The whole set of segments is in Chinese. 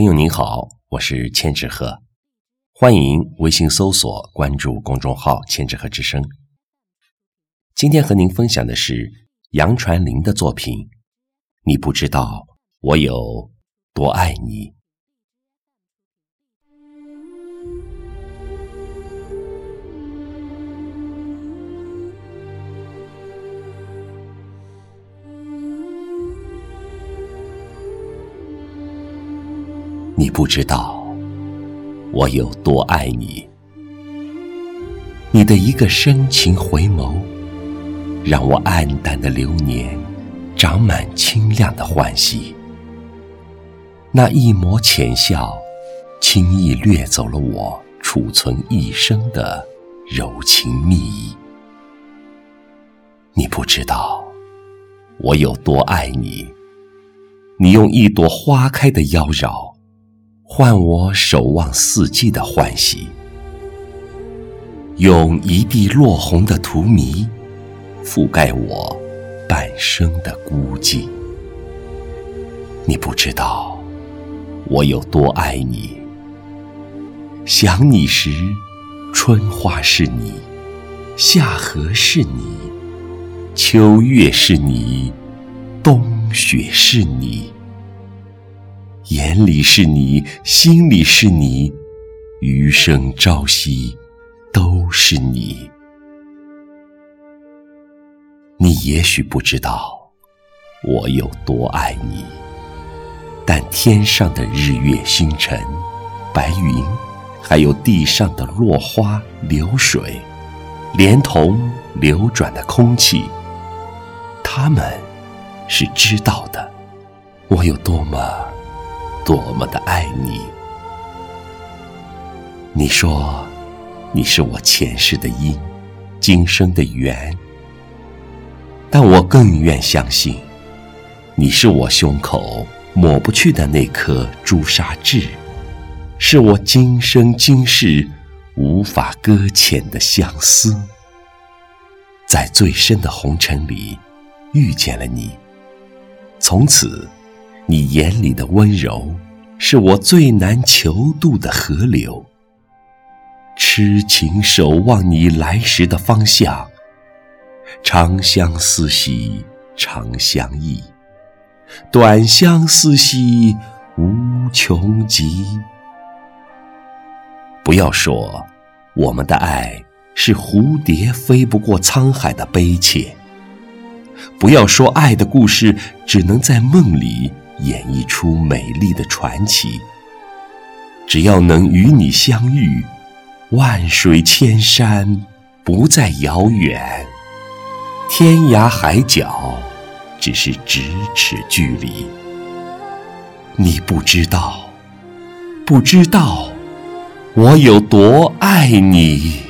朋友您好，我是千纸鹤，欢迎微信搜索关注公众号“千纸鹤之声”。今天和您分享的是杨传林的作品。你不知道我有多爱你。你不知道我有多爱你。你的一个深情回眸，让我黯淡的流年长满清亮的欢喜。那一抹浅笑，轻易掠走了我储存一生的柔情蜜意。你不知道我有多爱你。你用一朵花开的妖娆。换我守望四季的欢喜，用一地落红的荼蘼覆盖我半生的孤寂。你不知道我有多爱你。想你时，春花是你，夏荷是你，秋月是你，冬雪是你。眼里是你，心里是你，余生朝夕都是你。你也许不知道我有多爱你，但天上的日月星辰、白云，还有地上的落花流水，连同流转的空气，他们是知道的，我有多么。多么的爱你！你说你是我前世的因，今生的缘，但我更愿相信，你是我胸口抹不去的那颗朱砂痣，是我今生今世无法搁浅的相思。在最深的红尘里遇见了你，从此。你眼里的温柔，是我最难求渡的河流。痴情守望你来时的方向，长相思兮长相忆，短相思兮无穷极。不要说我们的爱是蝴蝶飞不过沧海的悲切，不要说爱的故事只能在梦里。演绎出美丽的传奇。只要能与你相遇，万水千山不再遥远，天涯海角只是咫尺距离。你不知道，不知道我有多爱你。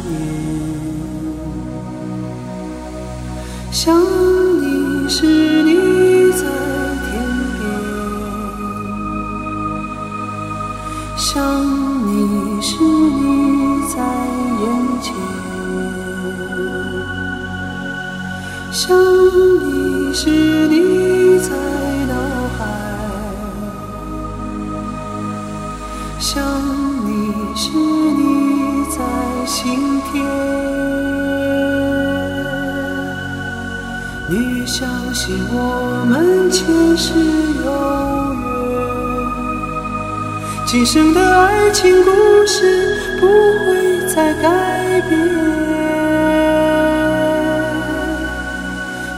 想你时，你在天边；想你时，你在眼前；想你时，你在脑海；想你时，你在心田。你相信我们前世有缘，今生的爱情故事不会再改变。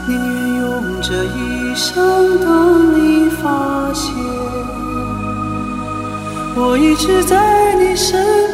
宁愿用这一生等你发现，我一直在你身旁，从未走。